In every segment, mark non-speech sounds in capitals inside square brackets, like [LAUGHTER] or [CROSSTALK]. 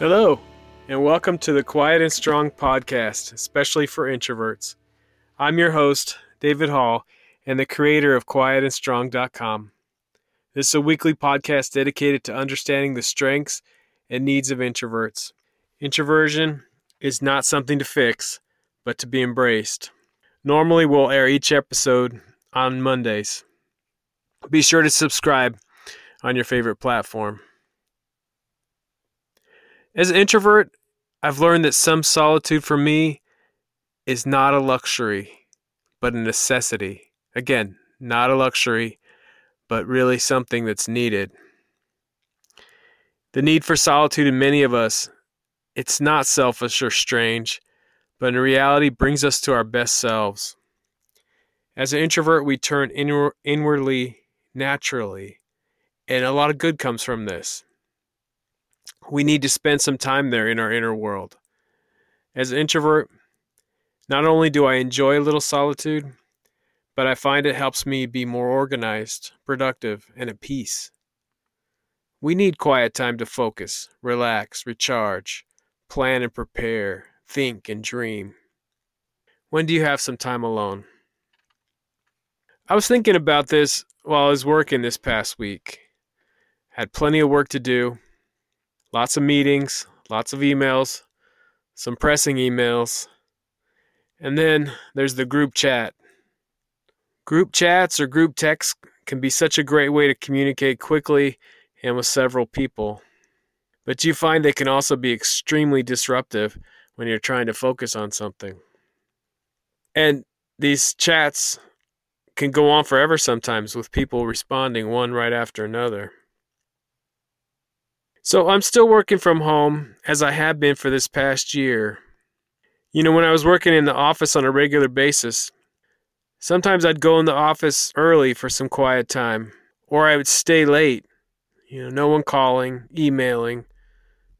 Hello, and welcome to the Quiet and Strong podcast, especially for introverts. I'm your host, David Hall, and the creator of quietandstrong.com. This is a weekly podcast dedicated to understanding the strengths and needs of introverts. Introversion is not something to fix, but to be embraced. Normally, we'll air each episode on Mondays. Be sure to subscribe on your favorite platform. As an introvert, I've learned that some solitude for me is not a luxury, but a necessity. Again, not a luxury, but really something that's needed. The need for solitude in many of us, it's not selfish or strange, but in reality brings us to our best selves. As an introvert, we turn inward, inwardly naturally, and a lot of good comes from this we need to spend some time there in our inner world. As an introvert, not only do I enjoy a little solitude, but I find it helps me be more organized, productive, and at peace. We need quiet time to focus, relax, recharge, plan and prepare, think and dream. When do you have some time alone? I was thinking about this while I was working this past week. Had plenty of work to do, lots of meetings, lots of emails, some pressing emails, and then there's the group chat. Group chats or group texts can be such a great way to communicate quickly and with several people. But you find they can also be extremely disruptive when you're trying to focus on something. And these chats can go on forever sometimes with people responding one right after another. So I'm still working from home as I have been for this past year. You know, when I was working in the office on a regular basis, sometimes I'd go in the office early for some quiet time, or I would stay late. You know, no one calling, emailing,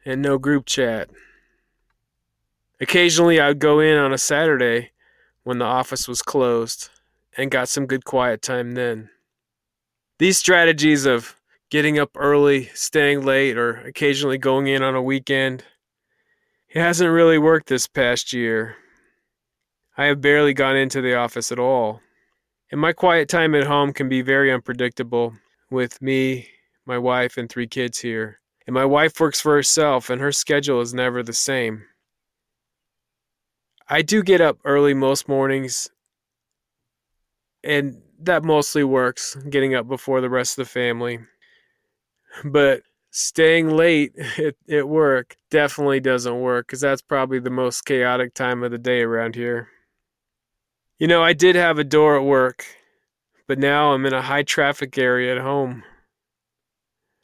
and no group chat. Occasionally, I would go in on a Saturday when the office was closed and got some good quiet time then. These strategies of getting up early, staying late, or occasionally going in on a weekend. It hasn't really worked this past year. I have barely gone into the office at all. And my quiet time at home can be very unpredictable with me, my wife, and three kids here. And my wife works for herself, and her schedule is never the same. I do get up early most mornings, and that mostly works, getting up before the rest of the family. But staying late [LAUGHS] at, at work definitely doesn't work because that's probably the most chaotic time of the day around here. You know, I did have a door at work, but now I'm in a high traffic area at home.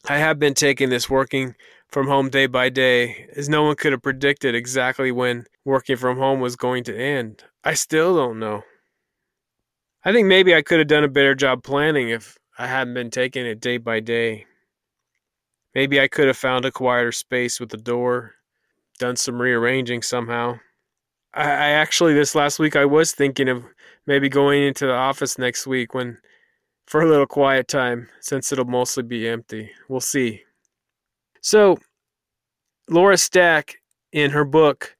I have been taking this working from home day by day, as no one could have predicted exactly when working from home was going to end. I still don't know. I think maybe I could have done a better job planning if I hadn't been taking it day by day. Maybe I could have found a quieter space with the door, done some rearranging somehow. I, I actually, this last week, I was thinking of maybe going into the office next week when for a little quiet time since it'll mostly be empty. We'll see. So, Laura Stack, in her book,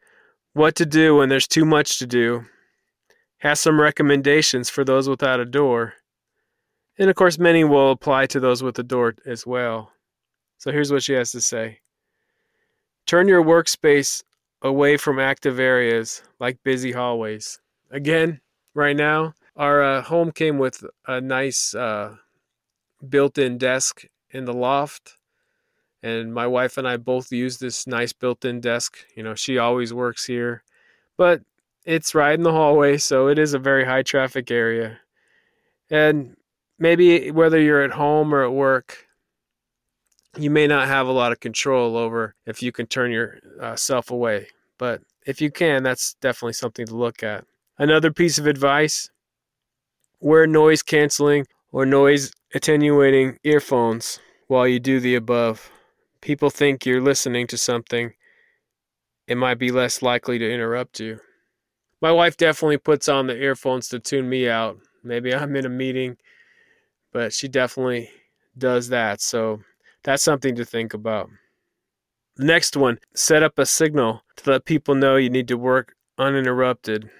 What to Do When There's Too Much to Do, has some recommendations for those without a door. And of course, many will apply to those with a door as well. So here's what she has to say Turn your workspace away from active areas like busy hallways. Again, right now, our uh, home came with a nice uh, built in desk in the loft. And my wife and I both use this nice built in desk. You know, she always works here, but it's right in the hallway, so it is a very high traffic area. And maybe whether you're at home or at work, you may not have a lot of control over if you can turn yourself uh, away. But if you can, that's definitely something to look at. Another piece of advice wear noise canceling or noise attenuating earphones while you do the above. People think you're listening to something, it might be less likely to interrupt you. My wife definitely puts on the earphones to tune me out. Maybe I'm in a meeting, but she definitely does that. So that's something to think about. Next one, set up a signal to let people know you need to work uninterrupted.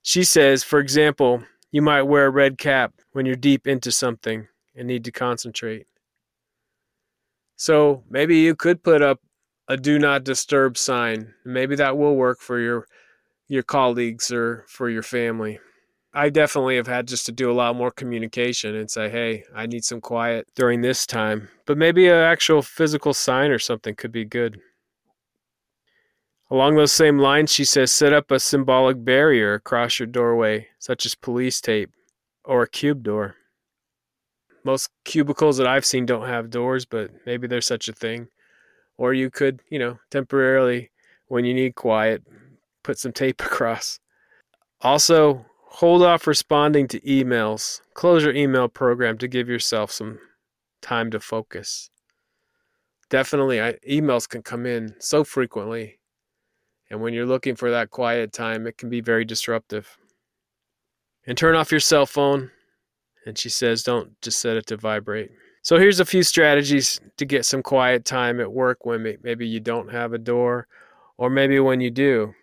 She says, for example, you might wear a red cap when you're deep into something and need to concentrate. So maybe you could put up a do not disturb sign. Maybe that will work for your your colleagues or for your family. I definitely have had just to do a lot more communication and say, hey, I need some quiet during this time. But maybe an actual physical sign or something could be good. Along those same lines, she says, set up a symbolic barrier across your doorway, such as police tape or a cube door. Most cubicles that I've seen don't have doors, but maybe there's such a thing. Or you could, you know, temporarily, when you need quiet, put some tape [LAUGHS] across. Also, hold off responding to emails. Close your email program to give yourself some time to focus. Definitely, I, emails can come in so frequently. And when you're looking for that quiet time, it can be very disruptive. And turn off your cell phone. And she says, don't just set it to vibrate. So here's a few strategies to get some quiet time at work when maybe you don't have a door, or maybe when you do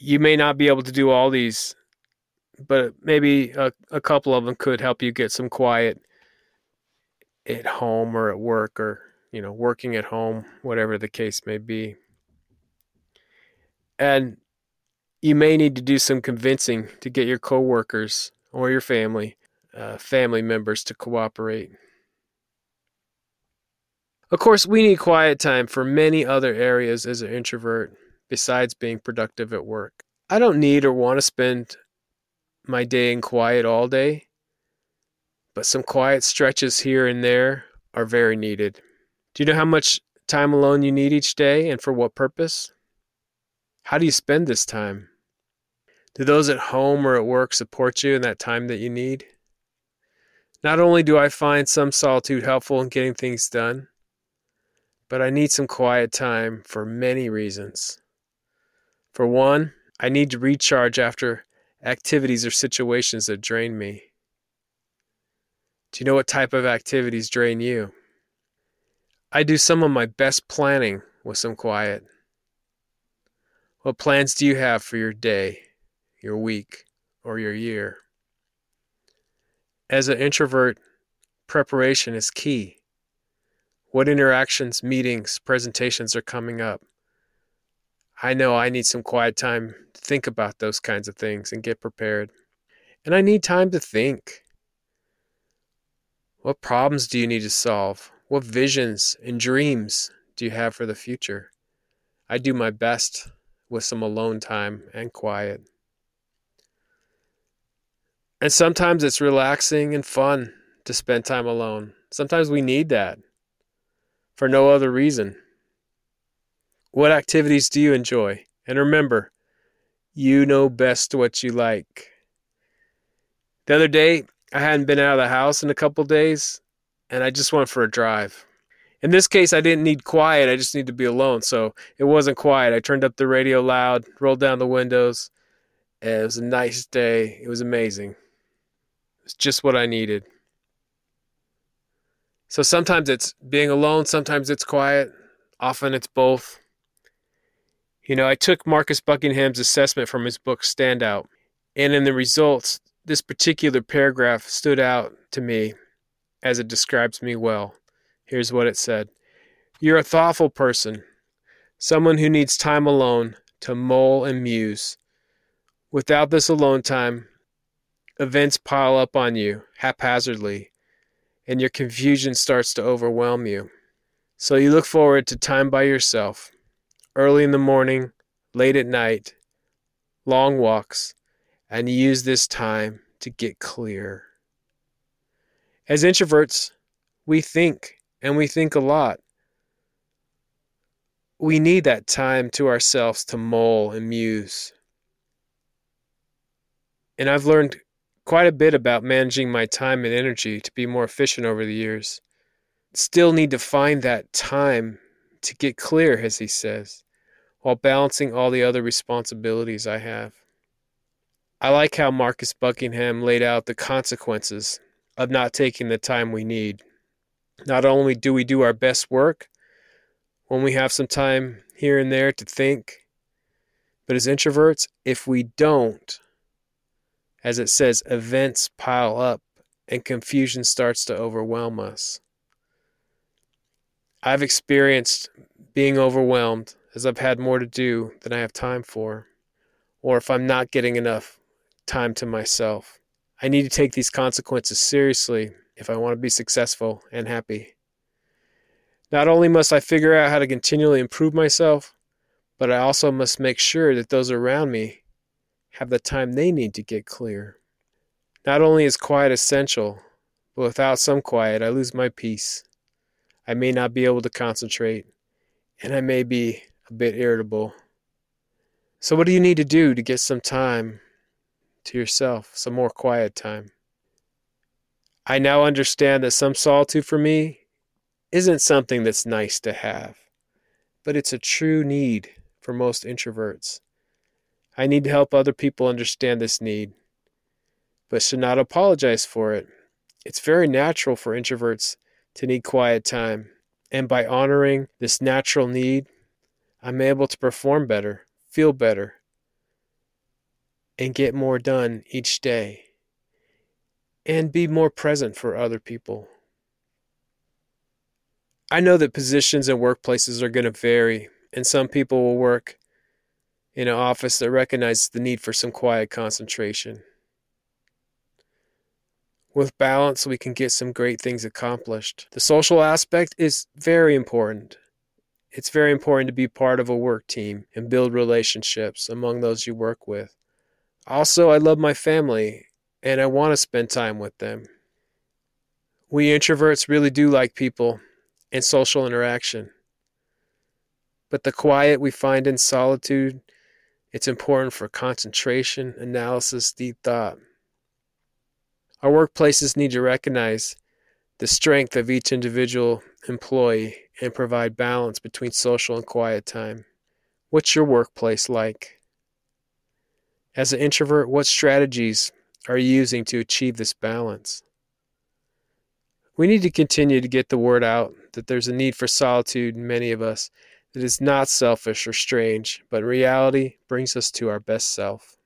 you may not be able to do all these, but maybe a, a couple of them could help you get some quiet at home or at work or, you know, working at home, whatever the case may be. And you may need to do some convincing to get your coworkers or your family, uh, family members to cooperate. Of course, we need quiet time for many other areas as an introvert besides being productive at work. I don't need or want to spend my day in quiet all day, but some quiet stretches here and there are very needed. Do you know how much time alone you need each day and for what purpose? How do you spend this time? Do those at home or at work support you in that time that you need? Not only do I find some solitude helpful in getting things done, but I need some quiet time for many reasons. For one, I need to recharge after activities or situations that drain me. Do you know what type of activities drain you? I do some of my best planning with some quiet. What plans do you have for your day, your week, or your year? As an introvert, preparation is key. What interactions, meetings, presentations are coming up? I know I need some quiet time to think about those kinds of things and get prepared. And I need time to think. What problems do you need to solve? What visions and dreams do you have for the future? I do my best with some alone time and quiet. And sometimes it's relaxing and fun to spend time alone. Sometimes we need that for no other reason. What activities do you enjoy? And remember, you know best what you like. The other day, I hadn't been out of the house in a couple days, and I just went for a drive. In this case, I didn't need quiet, I just need to be alone, so it wasn't quiet. I turned up the radio loud, rolled down the windows. It was a nice day. It was amazing. It was just what I needed. So sometimes it's being alone, sometimes it's quiet, often it's both. You know, I took Marcus Buckingham's assessment from his book Standout, and in the results, this particular paragraph stood out to me as it describes me well. Here's what it said You're a thoughtful person, someone who needs time alone to mull and muse. Without this alone time, events pile up on you haphazardly, and your confusion starts to overwhelm you. So you look forward to time by yourself early in the morning, late at night, long walks, and use this time to get clear. As introverts, we think, and we think a lot. We need that time to ourselves to mull and muse. And I've learned quite a bit about managing my time and energy to be more efficient over the years. Still need to find that time to get clear, as he says, while balancing all the other responsibilities I have. I like how Marcus Buckingham laid out the consequences of not taking the time we need. Not only do we do our best work when we have some time here and there to think, but as introverts, if we don't, as it says, events pile up and confusion starts to overwhelm us. I've experienced being overwhelmed as I've had more to do than I have time for, or if I'm not getting enough time to myself. I need to take these consequences seriously if I want to be successful and happy. Not only must I figure out how to continually improve myself, but I also must make sure that those around me have the time they need to get clear. Not only is quiet essential, but without some quiet, I lose my peace. I may not be able to concentrate, and I may be a bit irritable. So, what do you need to do to get some time to yourself, some more quiet time? I now understand that some solitude for me isn't something that's nice to have, but it's a true need for most introverts. I need to help other people understand this need, but should not apologize for it. It's very natural for introverts to need quiet time, and by honoring this natural need, I'm able to perform better, feel better, and get more done each day, and be more present for other people. I know that positions and workplaces are going to vary, and some people will work in an office that recognizes the need for some quiet concentration. With balance, we can get some great things accomplished. The social aspect is very important. It's very important to be part of a work team and build relationships among those you work with. Also, I love my family and I want to spend time with them. We introverts really do like people and social interaction. But the quiet we find in solitude, it's important for concentration, analysis, deep thought. Our workplaces need to recognize the strength of each individual employee and provide balance between social and quiet time. What's your workplace like? As an introvert, what strategies are you using to achieve this balance? We need to continue to get the word out that there's a need for solitude in many of us that is not selfish or strange, but reality brings us to our best self.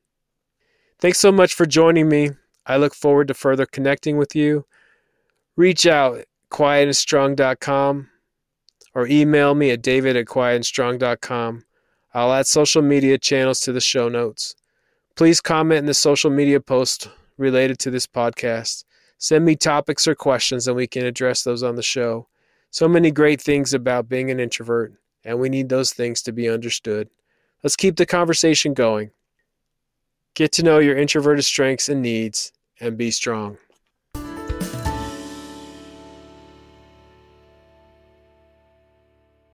Thanks so much for joining me. I look forward to further connecting with you. Reach out at quietandstrong.com or email me at david at quietandstrong.com. I'll add social media channels to the show notes. Please comment in the social media post related to this podcast. Send me topics or questions and we can address those on the show. So many great things about being an introvert, and we need those things to be understood. Let's keep the conversation going. Get to know your introverted strengths and needs and be strong.